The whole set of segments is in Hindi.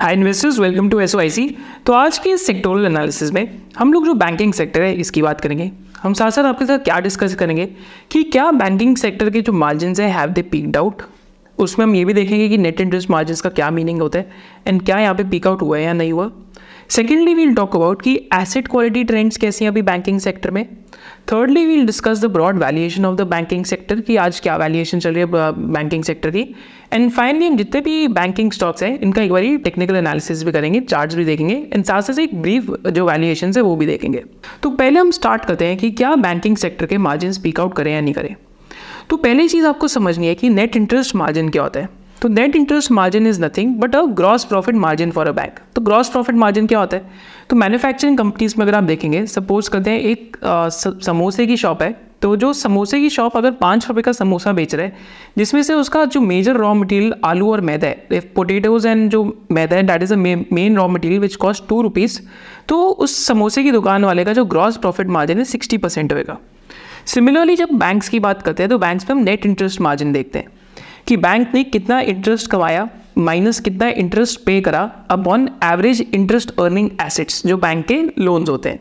Hi investors welcome to S O I C तो आज के इस सेक्टोरल एनालिसिस में हम लोग जो बैंकिंग सेक्टर है, इसकी बात करेंगे। हम साथ साथ आपके साथ क्या डिस्कस करेंगे कि क्या बैंकिंग सेक्टर के जो मार्जिन है हैव दे पीकड आउट उसमें हम ये भी देखेंगे कि नेट इंटरेस्ट मार्जिन का क्या मीनिंग होता है एंड क्या यहाँ पे पिक आउट हुआ है या नहीं हुआ। सेकेंडली वील टॉक अबाउट कि एसेट क्वालिटी ट्रेंड्स कैसी हैं अभी बैंकिंग सेक्टर में। Thirdly we'll discuss the broad valuation of the banking sector की आज क्या वैल्यूएशन चल रही है बैंकिंग सेक्टर की। एंड फाइनली हम जितने भी बैंकिंग स्टॉक्स हैं, इनका एक बार टेक्निकल एनालिसिस भी करेंगे चार्ट्स भी देखेंगे एंड साथ साथ एक ब्रीफ जो वैल्यूएशन है वो भी देखेंगे। तो पहले हम स्टार्ट करते हैं कि क्या बैंकिंग सेक्टर के मार्जिन स्पीक आउट करें या नहीं करें। तो पहली चीज़ आपको समझनी है कि नेट इंटरेस्ट मार्जिन क्या होता है। तो net interest margin is nothing but a gross profit margin for a bank तो ग्रॉस प्रॉफिट मार्जिन क्या होता है? तो मैन्युफैक्चरिंग कंपनीज़ में अगर आप देखेंगे सपोज़ करते हैं एक समोसे की शॉप है तो जो समोसे की शॉप अगर पाँच रुपये का समोसा बेच रहा है, जिसमें से उसका जो मेजर रॉ मटेरियल आलू और मैदा है पोटेटोज एंड जो मैदा है that is a main raw material which cost two rupees तो उस समोसे की दुकान वाले का जो ग्रॉस प्रॉफिट मार्जिन है सिक्सटी परसेंट होएगा। सिमिलरली जब बैंक्स की बात करते हैं तो बैंक्स में हम नेट इंटरेस्ट मार्जिन देखते हैं। कि बैंक ने कितना इंटरेस्ट कमाया माइनस कितना इंटरेस्ट पे करा upon average interest earning assets जो बैंक के लोन्स होते हैं।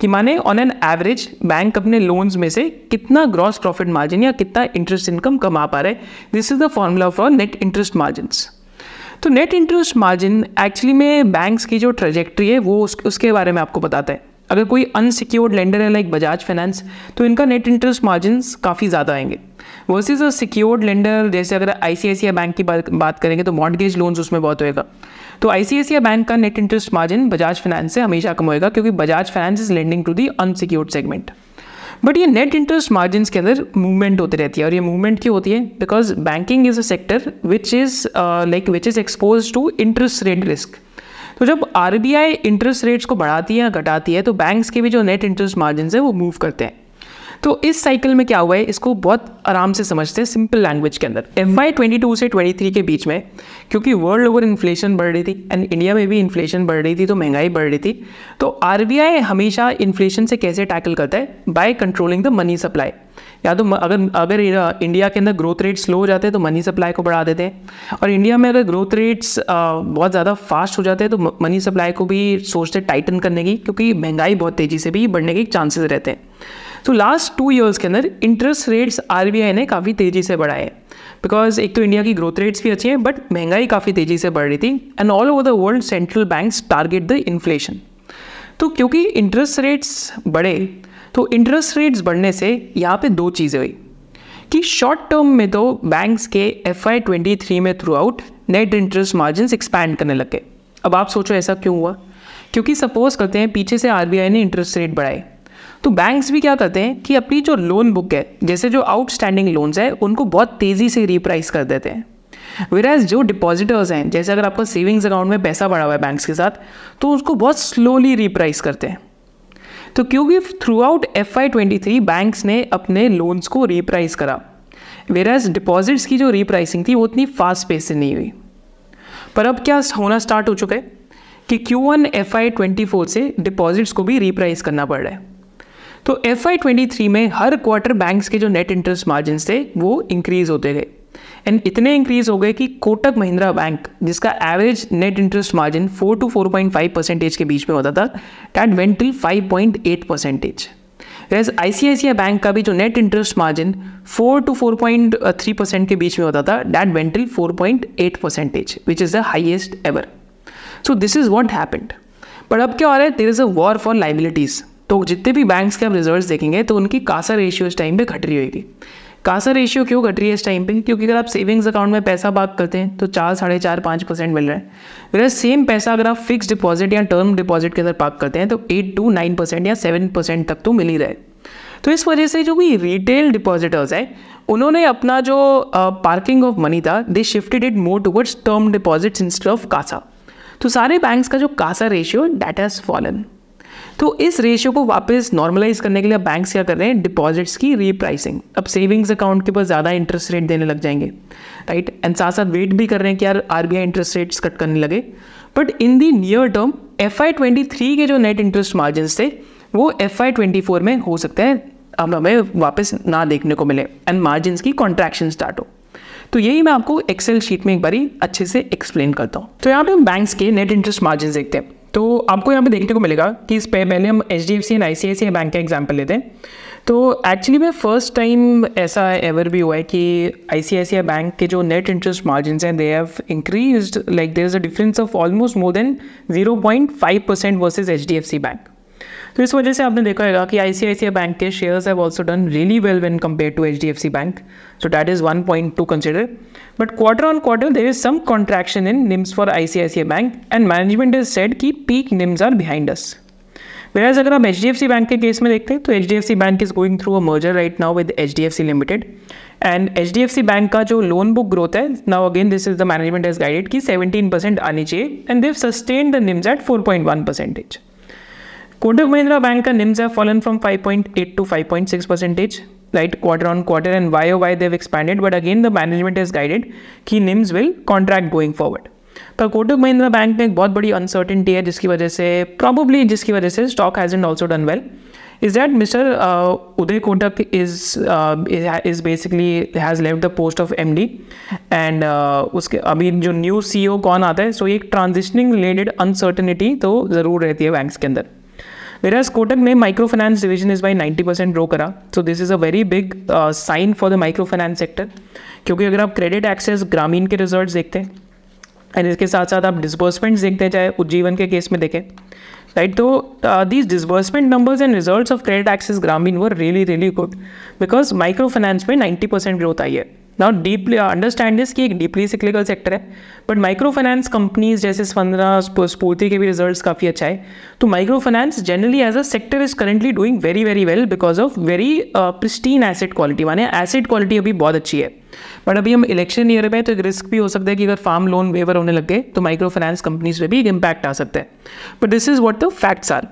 कि माने ऑन एन एवरेज बैंक अपने लोन्स में से कितना ग्रॉस प्रॉफिट मार्जिन या कितना इंटरेस्ट इनकम कमा पा रहे this is the formula for net interest margin तो नेट इंटरेस्ट मार्जिन एक्चुअली में बैंक्स की जो ट्रेजेक्ट्री है वो उस, उसके बारे में आपको बताता है। अगर कोई अनसिक्योर्ड लेंडर है लाइक बजाज फाइनेंस तो इनका नेट इंटरेस्ट मार्जिन काफ़ी ज़्यादा आएँगे। वर्सेज अ सिक्योर्ड लेंडर जैसे अगर आईसीआईसीआई बैंक की बात करेंगे तो मॉडगेज लोन्स उसमें बहुत होएगा। तो आईसीआईसीआई बैंक का net interest margin Bajaj finance से हमेशा कम होएगा, क्योंकि Bajaj finance is lending to the unsecured segment but ये नेट इंटरेस्ट मार्जिन के अंदर मूवमेंट होती रहती है, और ये मूवमेंट क्यों होती है? Because banking is a sector which is like which is expose to interest rate risk तो जब आरबीआई इंटरेस्ट रेट्स को बढ़ाती है या घटाती है तो बैंक्स के भी जो नेट इंटरेस्ट मार्जिन है, वो मूव करते हैं। तो इस साइकिल में क्या हुआ है? इसको बहुत आराम से समझते हैं सिंपल लैंग्वेज के अंदर। एफ़ आई ट्वेंटी टू से ट्वेंटी थ्री के बीच में, क्योंकि वर्ल्ड ओवर इन्फ्लेशन बढ़ रही थी एंड इंडिया में भी इन्फ्लेशन बढ़ रही थी तो महँगाई बढ़ रही थी। तो आर बी आई हमेशा इन्फ्लेशन से कैसे टैकल करता है? By controlling the money supply या तो अगर अगर इंडिया के अंदर ग्रोथ रेट स्लो हो जाते हैं तो मनी सप्लाई को बढ़ा देते हैं। और इंडिया में अगर ग्रोथ रेट्स बहुत ज़्यादा फास्ट हो जाते हैं तो मनी सप्लाई को भी सोचते टाइटन करने की, क्योंकि महँगाई बहुत तेज़ी से भी बढ़ने के चांसेस रहते हैं। तो लास्ट टू ईयर्स के अंदर इंटरेस्ट रेट्स आरबीआई ने काफ़ी तेज़ी से बढ़ाए बिकॉज़ एक तो इंडिया की ग्रोथ रेट्स भी अच्छी हैं बट महँगाई काफ़ी तेज़ी से बढ़ रही थी and all over the world central banks target the inflation तो क्योंकि इंटरेस्ट रेट्स बढ़े तो इंटरेस्ट रेट्स बढ़ने से यहाँ पे दो चीज़ें हुई। कि शॉर्ट टर्म में तो बैंक्स के एफ़ आई ट्वेंटी थ्री में throughout net interest margin expand करने लगे अब आप सोचो ऐसा क्यों हुआ? क्योंकि सपोज़ करते हैं, पीछे से आरबीआई ने इंटरेस्ट रेट बढ़ाए। तो बैंक्स भी क्या करते हैं कि अपनी जो लोन बुक है, जैसे जो आउटस्टैंडिंग लोन्स है, उनको बहुत तेज़ी से रिप्राइस कर देते हैं। वेराज जो डिपॉजिटर्स हैं, जैसे अगर आपका सेविंग्स अकाउंट में पैसा बढ़ा हुआ है बैंक्स के साथ तो उसको बहुत स्लोली रिप्राइस करते हैं। तो क्योंकि throughout F Y twenty three banks ने अपने लोन्स को रिप्राइस करा वेराज डिपॉजिट्स की जो रिप्राइसिंग थी, वो उतनी फास्ट पेस से नहीं हुई। पर अब क्या होना स्टार्ट हो चुका है कि Q one F Y twenty four से डिपॉजिट्स को भी रिप्राइस करना पड़ रहा है। तो एफ़ आई ट्वेंटी थ्री में हर क्वार्टर बैंक्स के जो नेट इंटरेस्ट मार्जिन थे, वो इंक्रीज होते गए। एंड इतने इंक्रीज हो गए कि कोटक महिंद्रा बैंक जिसका average net interest margin four to four point five percentage के बीच में होता था that went point eight percentage veg I C I C I bank का भी जो net interest margin four to four point three percent के बीच में होता था that four point eight percentage which is the highest ever so this is what happened but अब क्या हो रहा है? There is a war for liabilities तो जितने भी बैंक्स के आप रिज़ल्ट देखेंगे तो उनकी कासा रेशियो इस टाइम पे घट रही होगी कासा रेशियो क्यों घट रही है इस टाइम पे? क्योंकि अगर आप सेविंग्स अकाउंट में पैसा बात करते हैं तो चार, साढ़े चार, पाँच परसेंट मिल रहा है। अगर सेम पैसा अगर आप फिक्स डिपॉजिट या टर्म डिपॉजिट के अंदर पार्क करते हैं तो एट टू नाइन परसेंट या सेवन परसेंट तक तो मिल ही रहे तो इस वजह से जो भी रिटेल डिपॉजिटर्स हैं, उन्होंने अपना जो पार्किंग ऑफ़ मनी था they shifted it more towards term deposits instead of CASA तो सारे बैंक्स का जो CASA ratio that has fallen तो इस रेशियो को वापस नॉर्मलाइज करने के लिए बैंक्स क्या कर रहे हैं? डिपॉजिट्स की रीप्राइसिंग अब सेविंग्स अकाउंट के ऊपर ज़्यादा इंटरेस्ट रेट देने लग जाएँगे राइट एंड साथ साथ वेट भी कर रहे हैं कि यार आरबीआई इंटरेस्ट रेट्स कट करने लगे। But in the near term F Y twenty three के जो नेट इंटरेस्ट मार्जिन थे, वो एफ़ आई ट्वेंटी फोर में हो सकते हैं, अब हमें वापस ना देखने को मिले एंड मार्जिन की कॉन्ट्रैक्शन स्टार्ट हो। तो यही मैं आपको एक्सेल शीट में एक बारी अच्छे से एक्सप्लेन करता हूँ। तो यहाँ पे हम बैंक्स के नेट इंटरेस्ट मार्जिन देखते हैं। तो आपको यहाँ पे देखने को मिलेगा कि इस पे पहले हम H D F C and I C I C bank का एग्ज़ाम्पल लेते हैं। तो एक्चुअली में फ़र्स्ट टाइम ऐसा एवर भी हुआ है कि I C I C I bank के जो नेट इंटरेस्ट मार्जिन हैं they have increase like there is a difference of almost more than zero point five percent versus H D F C bank तो इस वजह से आपने देखा होगा कि I C I C I bank के shares have also done really well when compare to H D F C bank so that is one point to consider but quarter on quarter there is some contraction in NIMs for I C I C I bank and management is said की peak NIMs are behind us whereas अगर आप H D F C bank के केस में देखते हैं तो H D F C bank is going through a merger right now with H D F C limited and H D F C bank का जो लोन बुक ग्रोथ है now again this is the management as guided की सेवेंटीन परसेंट आनी चाहिए and they've sustain the NIMs at four point one percentage Kotak Mahindra bank का निम्स है fallen from five point eight to five point six percentage right quarter on quarter and why oh why they've expanded but again the management has guided कि NIMS will contract going forward पर कोटक महिंद्रा बैंक में एक बहुत बड़ी अनसर्टिनिटी है जिसकी वजह से प्रॉबली जिसकी वजह से stock has and also done well is that Mr. Uh, Uday Kotak is uh, is basically has left the post of MD and uh, उसके अभी जो न्यू सीईओ कौन आता है सो so एक ट्रांजिशनिंग रिलेटेड अनसर्टनिटी तो ज़रूर रहती है बैंक्स के अंदर Whereas Kotak ने micro finance division is by 90 percent grow करा so this is a very big sign for the micro finance sector क्योंकि अगर आप क्रेडिट एक्सेस ग्रामीण के रिज़ल्ट देखते हैं एंड इसके साथ साथ आप डिस्बर्समेंट्स देखते हैं, चाहे उज्जीवन के केस में देखें राइट तो these disbursement numbers and results of credit access Grameen were really really good because micro finance में 90 परसेंट ग्रोथ आई है. नाउ डीपली अंडरस्टैंड दिस कि एक डीपली सिक्लिकल सेक्टर है बट माइक्रो फाइनेंस कंपनीज़ जैसे स्पंदना स्फूर्ति के भी रिजल्ट्स काफ़ी अच्छा है। तो micro finance generally as a sector is currently doing very very well because of very pristine asset quality माने एसेट क्वालिटी अभी बहुत अच्छी है। बट अभी हम इलेक्शन ईयर में तो एक रिस्क भी हो सकता है कि अगर फार्म लोन वेवर होने लग गए तो माइक्रो फाइनेंस कंपनीज़ पे भी एक इम्पैक्ट आ सकता है। But this is what the facts are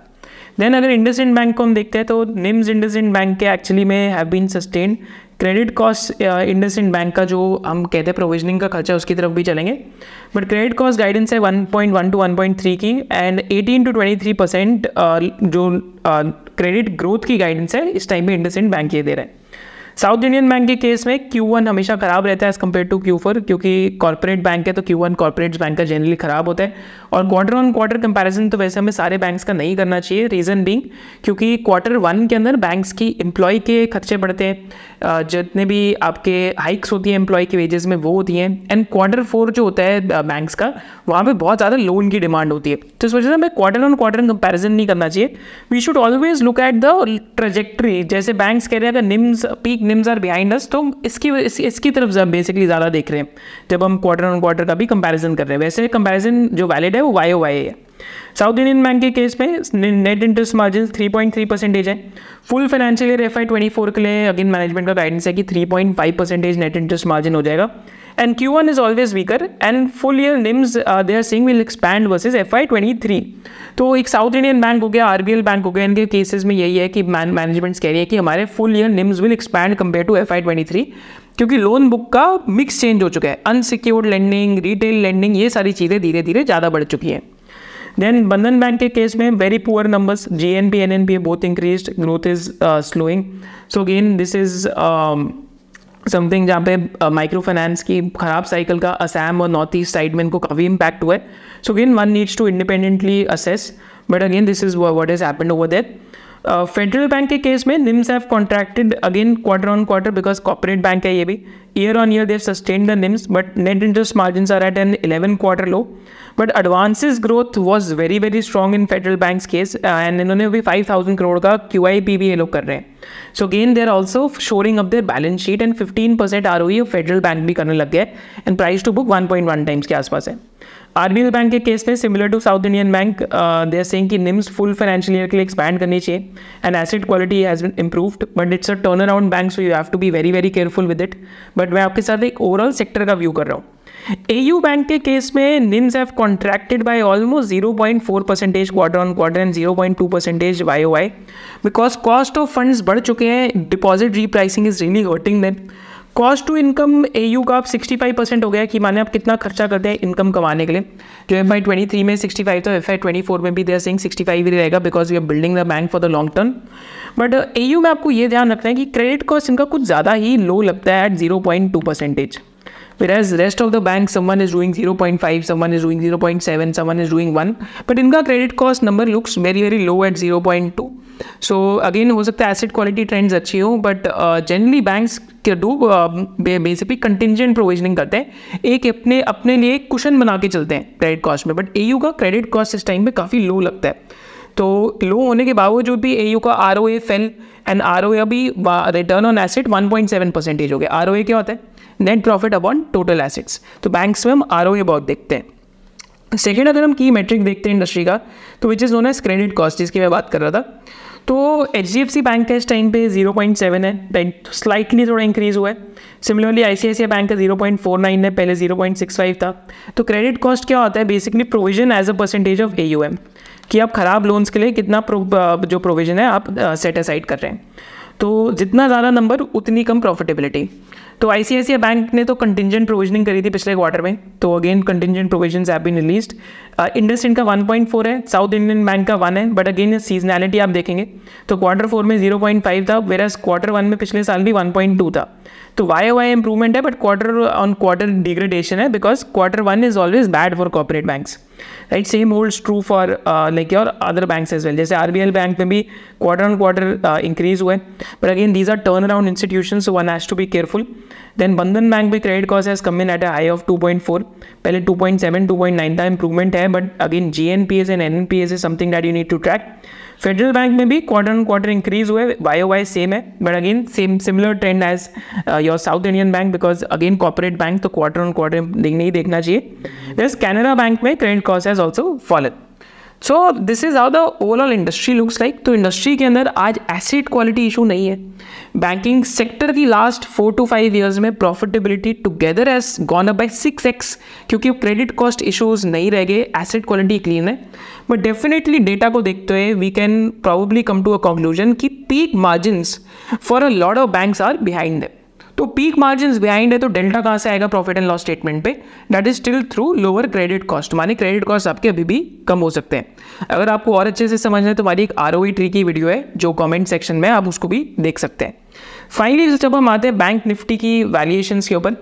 then अगर इंडस इंड बैंक को हम देखते हैं तो निम्स इंडस इंड बैंक के एक्चुअली में have been sustain credit cost IndusInd bank का जो हम कहते हैं प्रोविजनिंग का खर्चा उसकी तरफ़ भी चलेंगे। बट क्रेडिट कॉस्ट गाइडेंस है 1.1 टू 1.3 की एंड 18 टू 23 परसेंट जो क्रेडिट uh, ग्रोथ की गाइडेंस है इस टाइम में इंडस इंड बैंक ये दे रहे हैं। साउथ इंडियन बैंक के केस में क्यू वन हमेशा खराब रहता है as compare to Q four क्योंकि कॉर्पोरेट बैंक है तो क्यू वन कॉर्पोरेट बैंक का जनरली खराब होता है। और क्वार्टर ऑन क्वार्टर कंपैरिजन तो वैसे हमें सारे बैंक्स का नहीं करना चाहिए रीज़न बिंग क्योंकि क्वार्टर वन के अंदर बैंक्स की एम्प्लॉय के खर्चे बढ़ते हैं जितने भी आपके हाइक्स होती हैं एम्प्लॉय के वेजेस में वो होती हैं एंड क्वार्टर फोर जो होता है बैंक्स का वहाँ पर बहुत ज़्यादा लोन की डिमांड होती है। तो इस वजह से हमें क्वार्टर ऑन क्वार्टर कंपेरिजन नहीं करना चाहिए। We should always look at the trajectory जैसे बैंक्स कह रहे हैं अगर NIMs peak NIMs are behind us तो इसकी इस, इसकी तरफ़ बेसिकली ज़्यादा देख रहे हैं जब हम क्वार्टर ऑन क्वार्टर का भी कंपेरिजन कर रहे हैं। वैसे कंपेरिजन जो वैलिड है वो वाई ओ वाई है। साउथ इंडियन बैंक के केस में नेट इंटरेस्ट मार्जिन 3.3 परसेंटेज है। Full financial year F Y twenty four के लिए अगेन मैनेजमेंट का गाइडेंस है कि 3.5 परसेंटेज नेट इंटरेस्ट मार्जिन हो जाएगा। And Q one is always weaker and full year NIMs they are saying will expand versus F Y twenty three तो एक साउथ इंडियन बैंक हो गया आरबीएल बैंक हो गया, इनके केसेस में यही है कि मैनेजमेंट्स कह रही है कि हमारे full year NIMs will expand compare to F Y twenty three क्योंकि लोन बुक का मिक्स चेंज हो चुका है। अनसिक्योर्ड लेंडिंग रिटेल लेंडिंग ये सारी चीज़ें धीरे धीरे ज़्यादा बढ़ चुकी हैं। देन बंधन बैंक के केस में very poor numbers G N P N N P both increase growth is slowing so again this is something जहाँ पे माइक्रो uh, फाइनेंस की खराब साइकिल का असैम और नॉर्थ ईस्ट साइड में इनको काफ़ी इम्पैक्ट हुआ है। So again one needs to independently assess but again this is what is happened over that Federal bank के केस में NIMs have contracted again quarter on quarter because corporate bank है ये भी। Year on year they've sustain the NIMs but net interest margin are at an eleven quarter low but advances growth was very very strong in Federal bank case and इन्होंने भी फाइव थाउज़ेंड करोड़ का क्यू आई पी भी ये लोग कर रहे हैं। So again they're also shoring up their balance sheet and fifteen percent R O E Federal bank भी करने लग गया है and price to book one point one times के आसपास है। आरबीएल बैंक के केस में similar to South Indian bank they are saying कि निम्स फुल फाइनेंशियल ईयर के लिए एक्सपैंड करनी चाहिए and asset quality has been improved but it's a turn around bank so you have to be very very careful with it but मैं आपके साथ एक ओवरऑल सेक्टर का व्यू कर रहा हूँ। एयू बैंक के केस में NIMs have contracted by almost zero point four percentage quarter on quarter and zero point two percentage Y O Y because cost of funds बढ़ चुके हैं deposit repricing is really hurting then cost to income A U का आप सिक्सटी फाइव परसेंट हो गया कि माने आप कितना खर्चा करते हैं इनकम कमाने के लिए। जो एफ़ आई ट्वेंटी थ्री में सिक्सटी फाइव तो एफ़ आई ट्वेंटी फोर में भी देर सिंग सिक्सटी फाइव ही रहेगा because you are building the bank for the long term but A U में आपको ये ध्यान रखना है कि क्रेडिट कॉस्ट इनका कुछ ज़्यादा ही लो लगता है at zero point two percentage फिर as rest of the whereas rest of the bank, someone is doing 0.5 someone is doing 0.7 someone is doing 1 but इनका credit cost number looks very very low at 0.2 so again हो सकता है एसिड क्वालिटी ट्रेंड्स अच्छी हो but generally banks do basically contingent provisioning करते हैं। एक अपने अपने लिए कुशन बना के चलते हैं क्रेडिट कॉस्ट में बट ए का क्रेडिट कॉस्ट इस टाइम में काफ़ी लो लगता है। तो लो होने के बावजूद भी एयू का R O A fail and R O A अभी रिटर्न ऑन एसिड 1.7 परसेंटेज हो गया। आर ओ ए क्या होता है? Net profit upon total assets तो बैंक्स में हम आर ओ ए बहुत देखते हैं। सेकेंड अगर हम की मेट्रिक देखते हैं इंडस्ट्री का तो which is known as credit cost जिसकी मैं बात कर रहा था तो H D F C bank का इस टाइम पे ज़ीरो पॉइंट सेवन है स्लाइटली थोड़ा इंक्रीज हुआ है। Similarly I C I C bank का ज़ीरो पॉइंट फोर नाइन है पहले ज़ीरो पॉइंट सिक्स फाइव था। तो क्रेडिट कॉस्ट क्या होता है? Basically provision as a percentage of A U M कि आप ख़राब लोन्स के लिए कितना प्रो, जो प्रोविज़न है आप सेट असाइड कर रहे हैं। तो जितना ज़्यादा नंबर उतनी कम प्रॉफिटेबिलिटी तो आई C I C I bank ने तो कंटिजेंट प्रोविजनिंग करी थी पिछले क्वार्टर में। तो again contingent provision have been released Indus इनका 1.4 है साउथ इंडियन बैंक का वन है बट अगेन सीजनैलिटी आप देखेंगे। तो क्वार्टर फोर में 0.5 था वेर क्वार्टर वन में पिछले साल भी 1.2 था। तो वाई वाई इंप्रूवमेंट है but quarter on quarter degradation है because quarter one is always bad for corporate banks right same holds true for like your other banks as well जैसे आर बैंक में भी क्वार्टर ऑन क्वार्टर इंक्रीज हुए but again these are turn around institution one has to be careful then Bandhan bank भी credit cost has come in at a high of 2.4 पहले 2.7 2.9 था इंप्रूवमेंट है। But again G N P S and N P S is something that you need to track Federal bank में भी क्वार्टर ऑन क्वार्टर इंक्रीज हुए वाई वाई सेम है but again same similar trend as your South Indian bank because again corporate bank तो क्वार्टर ऑन क्वार्टर नहीं देखना चाहिए. दस कैनरा बैंक में credit cost has also fallen so this is how the overall industry looks like तो इंडस्ट्री के अंदर आज एसिड क्वालिटी इशू नहीं है। बैंकिंग सेक्टर की last four two five years में profitability together has gone up by six x क्योंकि क्रेडिट कॉस्ट इशूज नहीं रह गए। एसिड क्वालिटी क्लीन है। बट डेफिनेटली डेटा को देखते हुए we can probably come to a conclusion कि peak margin for a lot of banks are behind तो पीक मार्जिन बिहाइंड है तो डेल्टा कहाँ से आएगा प्रॉफिट एंड लॉस स्टेटमेंट पे? That is still through lower credit cost माने क्रेडिट कॉस्ट आपके अभी भी कम हो सकते हैं। अगर आपको और अच्छे से समझना है तो हमारी एक आर ट्री की वीडियो है, जो कॉमेंट सेक्शन में आप उसको भी देख सकते हैं। फाइनली जब हम आते हैं बैंक निफ्टी की वैल्यूएशन के ऊपर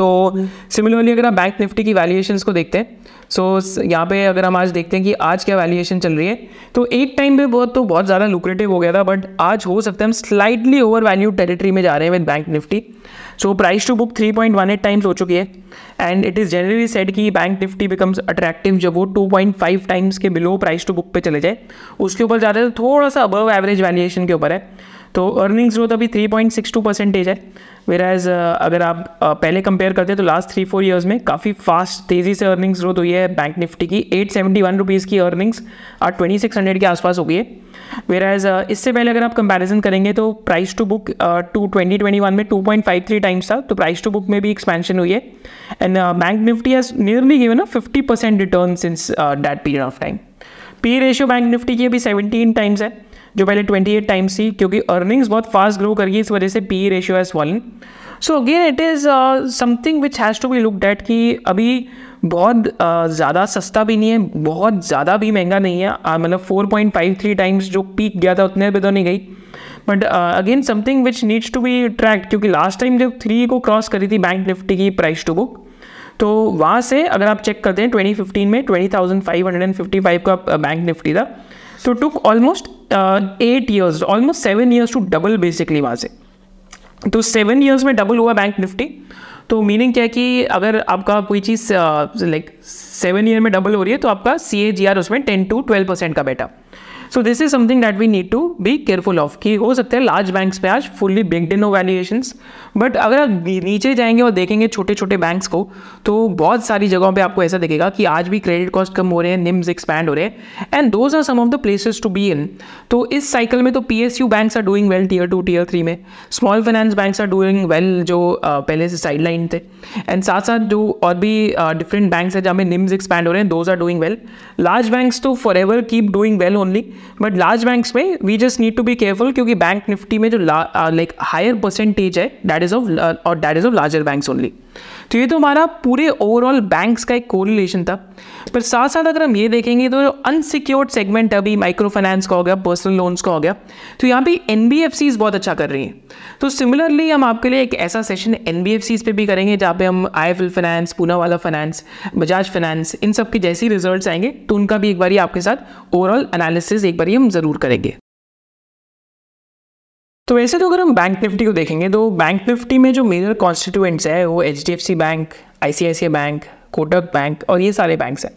तो सिमिलरली अगर आप बैंक निफ्टी की वैल्यूएशन को देखते हैं सो so, यहाँ पे अगर हम आज देखते हैं कि आज क्या वैल्यूएशन चल रही है तो एक टाइम पे बहुत तो बहुत ज़्यादा लुक्रेटिव हो गया था बट आज हो सकता है हम स्लाइटली ओवर वैल्यू टेरिटरी में जा रहे हैं with bank Nifty so price to book 3.18 times हो चुकी है and it is generally set कि बैंक निफ्टी बिकम्स अट्रैक्टिव जब वो 2.5 टाइम्स के बिलो प्राइस टू बुक पे चले जाए. उसके ऊपर ज़्यादा तो थोड़ा सा अबव एवरेज वैल्यूएशन के ऊपर है. तो अर्निंग्स ग्रोथ अभी 3.62 परसेंटेज है। वेर एज अगर आप पहले कंपेयर करते हैं तो लास्ट थ्री फोर ईयर्स में काफ़ी फास्ट तेज़ी से अर्निंग्स ग्रोथ हुई है बैंक निफ्टी की। एट सेवेंटी वन रुपीज़ की अर्निंग्स आज ट्वेंटी सिक्स हंड्रेड के आसपास हो गई है। वेर एज इससे पहले अगर आप कंपैरिजन करेंगे तो price to book to twenty twenty one में two point five three times था तो प्राइस टू बुक में भी एक्सपेंशन हुई है। And bank Nifty has nearly given a fifty percent return since that period of time P ratio bank Nifty की अभी सेवनटीन टाइम्स है। जो पहले 28 टाइम्स थी क्योंकि अर्निंग्स बहुत फास्ट ग्रो कर गई इस वजह से P ratio has fallen so again it is something which has to be looked at कि अभी बहुत uh, ज़्यादा सस्ता भी नहीं है बहुत ज़्यादा भी महँगा नहीं है। Uh, मतलब four point five three times जो पीक गया था उतने पे तो नहीं गई। But again something which needs to be track क्योंकि लास्ट टाइम जब थ्री को क्रॉस करी थी बैंक निफ्टी की प्राइस टू बुक तो वहाँ से अगर आप चेक करते हैं 2015 में 20,555 का बैंक uh, निफ्टी था तो took almost eight years almost seven years to double basically वहाँ से। तो सेवन ईयर्स में डबल हुआ बैंक निफ्टी। तो मीनिंग क्या है कि अगर आपका कोई चीज़ लाइक सेवन ईयर में डबल हो रही है तो आपका सी ए जी आर उसमें टेन टू ट्वेल्व परसेंट का बेटा so this is something that we need to be careful of कि हो सकता है लार्ज बैंक्स पे आज fully baked in valuation but अगर आप नीचे जाएँगे और देखेंगे छोटे छोटे बैंक्स को तो बहुत सारी जगहों पे आपको ऐसा दिखेगा कि आज भी क्रेडिट कॉस्ट कम हो रहे हैं निम्स एक्सपैंड हो रहे हैं and those are some of the places to be in तो इस साइकिल में तो P S U banks are doing well tier two tier three में. Small finance banks are doing well जो पहले से साइड लाइन थे. एंड साथ साथ जो और भी डिफरेंट बैंक्स हैं जहाँ में निम्स एक्सपैंड हो रहे हैं those are doing well large banks तो forever keep doing well only but large bank में we just need to be careful क्योंकि बैंक निफ्टी में जो लाइक हायर परसेंटेज है दैट इज़ ऑफ़ और that is of larger bank only तो ये तो हमारा पूरे ओवरऑल बैंक्स का एक कोरिलेशन था। पर साथ साथ अगर हम ये देखेंगे तो अनसिक्योर्ड सेगमेंट अभी माइक्रो फाइनेंस का हो गया पर्सनल लोन्स का हो गया तो यहाँ पे एन बहुत अच्छा कर रही हैं। तो सिमिलरली हम आपके लिए एक ऐसा सेशन एन पे भी करेंगे जहाँ पे हम आई फाइनेंस पूना वाला फाइनेंस बजाज फाइनेंस इन सब के जैसे रिज़ल्ट आएँगे तो उनका भी एक बार आपके साथ ओवरऑल एनालिसिस एक बार हम ज़रूर करेंगे। तो वैसे तो अगर हम बैंक निफ्टी को देखेंगे तो बैंक निफ्टी में जो मेजर कॉन्स्टिट्यूएंट्स है, वो H D F C bank I C I C I bank Kotak bank और ये सारे बैंक्स हैं।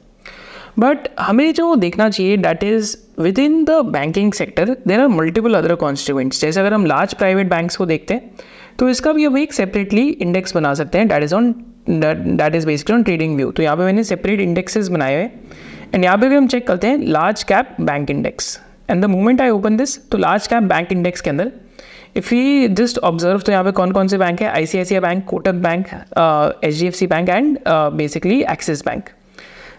बट हमें जो देखना चाहिए that is within the banking sector there are multiple other constituents जैसे अगर हम लार्ज प्राइवेट बैंक्स को देखते हैं तो इसका भी हम एक सेपरेटली इंडेक्स बना सकते हैं that is on that is based on TradingView तो यहाँ पे मैंने सेपरेट इंडेक्सेस बनाए हुए एंड यहाँ पे भी हम चेक करते हैं large cap bank index and the moment I open this तो लार्ज कैप बैंक इंडेक्स के अंदर इफ़ यू जस्ट ऑब्ज़र्व तो यहाँ पे कौन कौन से बैंक है? I C I C I bank Kotak bank H D F C bank and basically Axis bank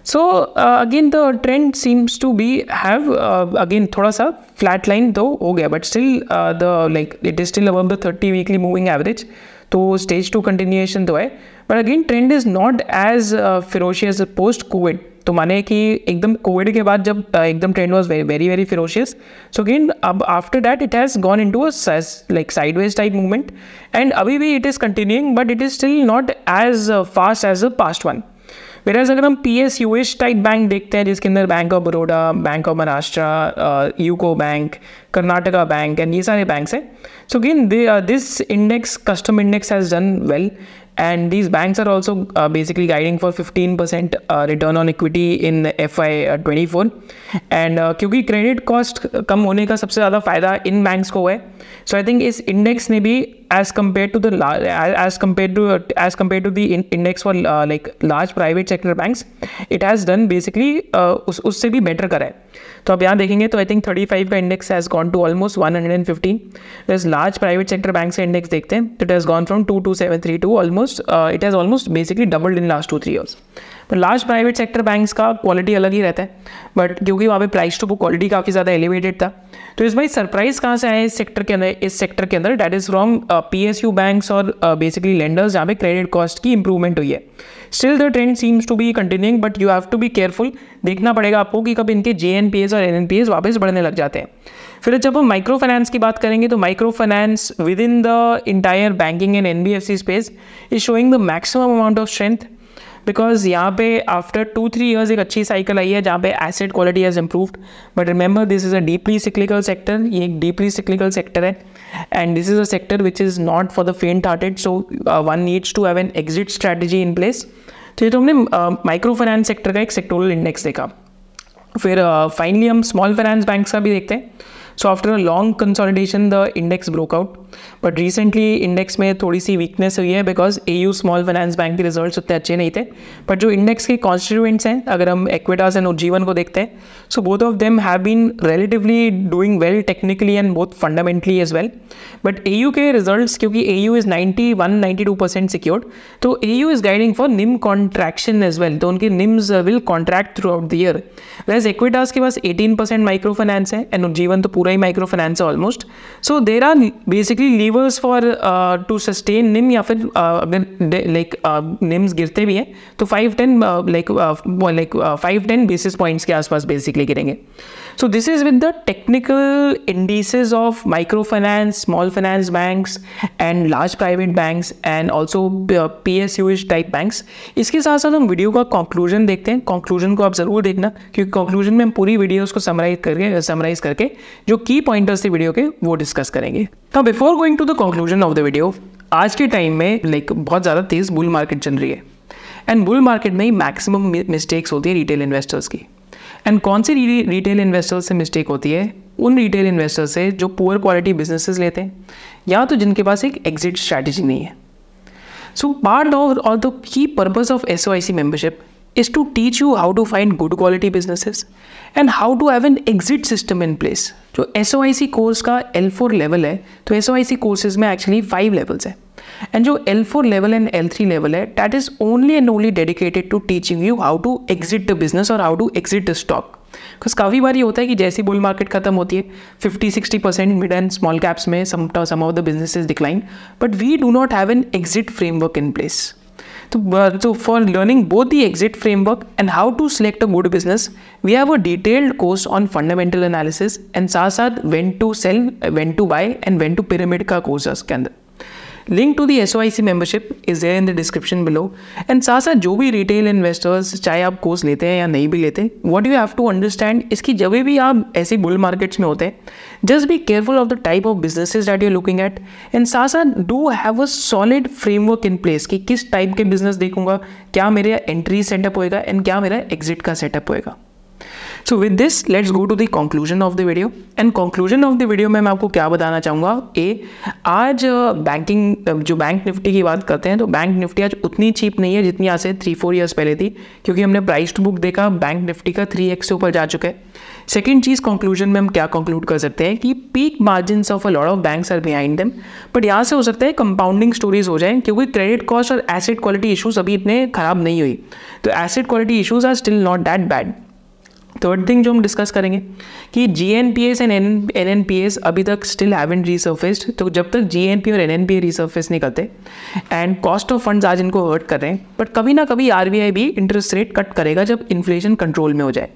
so again the trend seems to be have again थोड़ा सा फ्लैट लाइन तो हो गया but still the like it is still above the thirty weekly moving average तो स्टेज टू कंटिन्यूएशन तो है. But again trend is not as ferocious post Covid तो माने कि एकदम कोविड के बाद जब एकदम trend was very very ferocious so again अब after that it has gone into like sideways type movement and अभी भी it is continuing but it is still not as fast as a past one average अगर हम P S U s type bank देखते हैं, जिसके अंदर bank of Baroda bank of Maharashtra UCO bank Karnataka bank and ये सारे बैंक्स हैं. So again this index custom index has done well and these banks are also uh, basically guiding for 15% uh, return on equity in FY24 and uh, क्योंकि क्रेडिट कॉस्ट कम होने का सबसे ज़्यादा फ़ायदा इन बैंक्स को है सो आई थिंक इस इंडेक्स ने भी as compare to the as compare to as compare to the index for like large private sector banks it has done basically उस उससे भी बेटर करा है तो अब यहाँ देखेंगे तो आई थिंक थर्टी फाइव का index has gone to almost one hundred and fifteen दस लार्ज प्राइवेट सेक्टर बैंक से इंडेक्स देखते हैं. It has gone from two two seven three to almost it has almost basically doubled in last two three years तो लार्ज प्राइवेट सेक्टर बैंक्स का क्वालिटी अलग ही रहता है। बट क्योंकि वहाँ पे प्राइस टू बुक क्वालिटी काफ़ी ज़्यादा एलिवेटेड था तो इस भाई सरप्राइज़ कहाँ से आया इस सेक्टर के अंदर, इस सेक्टर के अंदर? That is wrong P S U banks और बेसिकली लेंडर्स जहाँ पे क्रेडिट कॉस्ट की इंप्रूवमेंट हुई है। Still the trend seems to be continuing but you have to be careful देखना पड़ेगा आपको कि कब इनके जे एन पी एस और एन एन पी एस वापस बढ़ने लग जाते हैं। फिर जब हम माइक्रो फाइनेंस की बात करेंगे तो micro finance within the entire banking and N B F C space is showing the maximum amount of strength because यहाँ पे आफ्टर टू थ्री ईयर्स एक अच्छी साइकिल आई है जहाँ पे asset quality has improved but remember this is a deeply cyclical sector ये एक डीपली सिक्लिकल सेक्टर है. And this is a sector which is not for the faint hearted so one needs to have an exit strategy in place तो ये तो हमने माइक्रो फाइनेंस सेक्टर का एक सेक्टोरल इंडेक्स देखा. फिर फाइनली uh, हम स्मॉल फाइनेंस बैंक्स का भी देखते हैं. So after a long consolidation the index broke out but recently index में थोड़ी सी वीकनेस हुई है because A U small finance bank के रिज़ल्ट उतने अच्छे नहीं थे। बट जो इंडेक्स के कॉन्स्टिट्यूएंट्स हैं, अगर हम एक्विटास एंड उज्जीवन को देखते हैं so both of them have been relatively doing well technically and both fundamentally as well but A U के रिज़ल्ट क्योंकि A U is ninety one ninety two percent secured तो A U is guiding for NIM contraction as well तो उनके NIMs will contract throughout the year वैसे एक्विटास के पास एटीन परसेंट माइक्रो फाइनेंस है एंड उज्जीवन तो पूरा ही माइक्रो फाइनेंस है almost so there are basically levers for to sustain NIM या फिर uh, अगर लाइक निम्स uh, गिरते भी हैं तो five ten like like five ten basis points के आसपास बेसिकली गिरेंगे। So this is with the technical indices of microfinance, small finance banks and large private banks and also PSU type banks इसके साथ साथ हम वीडियो का कंक्लूजन देखते हैं। कंक्लूजन को आप ज़रूर देखना क्योंकि कंक्लूजन में हम पूरी वीडियोस को समराइज करके समराइज करके जो की पॉइंटर्स थे वीडियो के वो डिस्कस करेंगे। तो before going to the conclusion of the video आज के टाइम में लाइक बहुत ज़्यादा तेज़ बुल मार्केट चल रही है। एंड बुल मार्केट में ही मैक्सिमम मिस्टेक्स होती है रिटेल इन्वेस्टर्स की। एंड कौन सी रिटेल इन्वेस्टर से मिस्टेक होती है? उन रिटेल इन्वेस्टर से जो पुअर क्वालिटी बिजनेसेस लेते हैं, या तो जिनके पास एक एग्जिट स्ट्रैटेजी नहीं है। So part of our the key purpose of S O I C membership is to teach you how to find good quality businesses and how to have an exit system in place जो S O I C course का एल फोर लेवल है तो S O I C courses में एक्चुअली फाइव लेवल्स है। एंड जो L four level and L three level है that is only and only dedicated to teaching you how to exit the business or how to exit the stock because काफ़ी बार ये होता है कि जैसी बुल मार्केट खत्म होती है fifty sixty percent mid and small caps में some of the business is decline but we do not have an exit framework in place तो so for learning both the exit framework and how to select a good business, we have a detailed course on fundamental analysis and साथ साथ when to sell, when to buy and when to pyramid का कोर्स है उसके अंदर। Link to the S O I C membership is there in the description below and साथ साथ जो भी रिटेल इन्वेस्टर्स चाहे आप कोर्स लेते हैं या नहीं भी लेते what you have to understand इसकी जब भी आप ऐसे बुल मार्केट्स में होते हैं। Just be careful of the type of businesses that you looking at and साथ साथ do have a solid framework in place कि किस टाइप के बिज़नेस देखूँगा, क्या मेरा एंट्री सेटअप होएगा एंड क्या मेरा एग्जिट का सेटअप होएगा। So with this let's go to the conclusion of the video and conclusion of the video में मैं आपको क्या बताना चाहूँगा? ए आज बैंकिंग जो बैंक निफ्टी की बात करते हैं तो बैंक निफ्टी आज उतनी चीप नहीं है जितनी आज से थ्री फोर ईयर्स पहले थी, क्योंकि हमने प्राइस टू बुक देखा बैंक निफ्टी का थ्री एक्स से ऊपर जा चुका है। सेकेंड चीज़ कंक्लूजन में हम क्या कंक्लूड कर सकते हैं कि peak margin of a lot of banks are behind them but यहाँ से हो सकता है कंपाउंडिंग स्टोरीज हो जाए, क्योंकि क्रेडिट कॉस्ट और एसिड क्वालिटी इशूज़ अभी इतने खराब नहीं हुई। तो asset quality issues are still not that bad third thing जो हम डिस्कस करेंगे, कि G N P S and N N P S अभी तक स्टिल हैवन रीसर्फेस्ड तो जब तक जी एन पी और N N P A resurface नहीं करते एंड कॉस्ट ऑफ़ फंड्स आज इनको हर्ट कर रहे हैं बट कभी ना कभी आर बी आई भी इंटरेस्ट रेट कट करेगा जब इन्फ्लेशन कंट्रोल में हो जाए।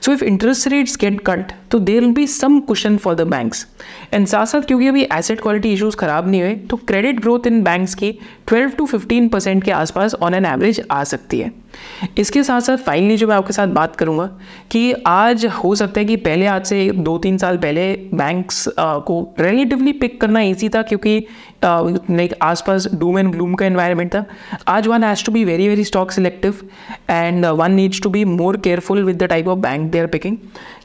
So if interest rates get cut तो there will be some question for the banks and साथ साथ क्योंकि अभी एसेट क्वालिटी इशूज़ खराब नहीं हुए तो क्रेडिट ग्रोथ इन बैंक्स की 12 टू 15 परसेंट के आसपास ऑन एन एवरेज आ सकती है। इसके साथ साथ फाइनली जो मैं आपके साथ बात करूँगा कि आज हो सकता है कि पहले आज से दो तीन साल पहले बैंक्स को रिलेटिवली पिक करना ईजी था क्योंकि लाइक आसपास डूम एंड ग्लूम का इन्वायरमेंट था। आज one has to be very very stock selective and one needs to be more careful with the type of bank they are picking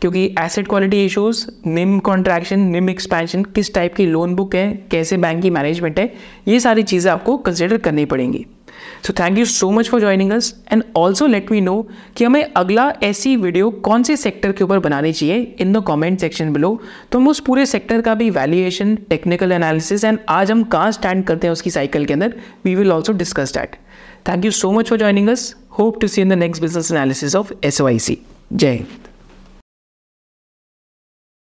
क्योंकि asset quality issues NIM contraction NIM expansion किस टाइप की लोन बुक है, कैसे बैंक की मैनेजमेंट है, ये सारी चीज़ें आपको कंसिडर करनी पड़ेंगी। So thank you so much for joining us and also let me know कि हमें अगला ऐसी वीडियो कौन से सेक्टर के ऊपर बनानी चाहिए in the comment section below तो हम उस पूरे सेक्टर का भी वैल्यूएशन टेक्निकल एनालिसिस एंड आज हम कहाँ स्टैंड करते हैं उसकी साइकिल के अंदर we will also discuss that thank you so much for joining us hope to see in the next business analysis of S Jai Hind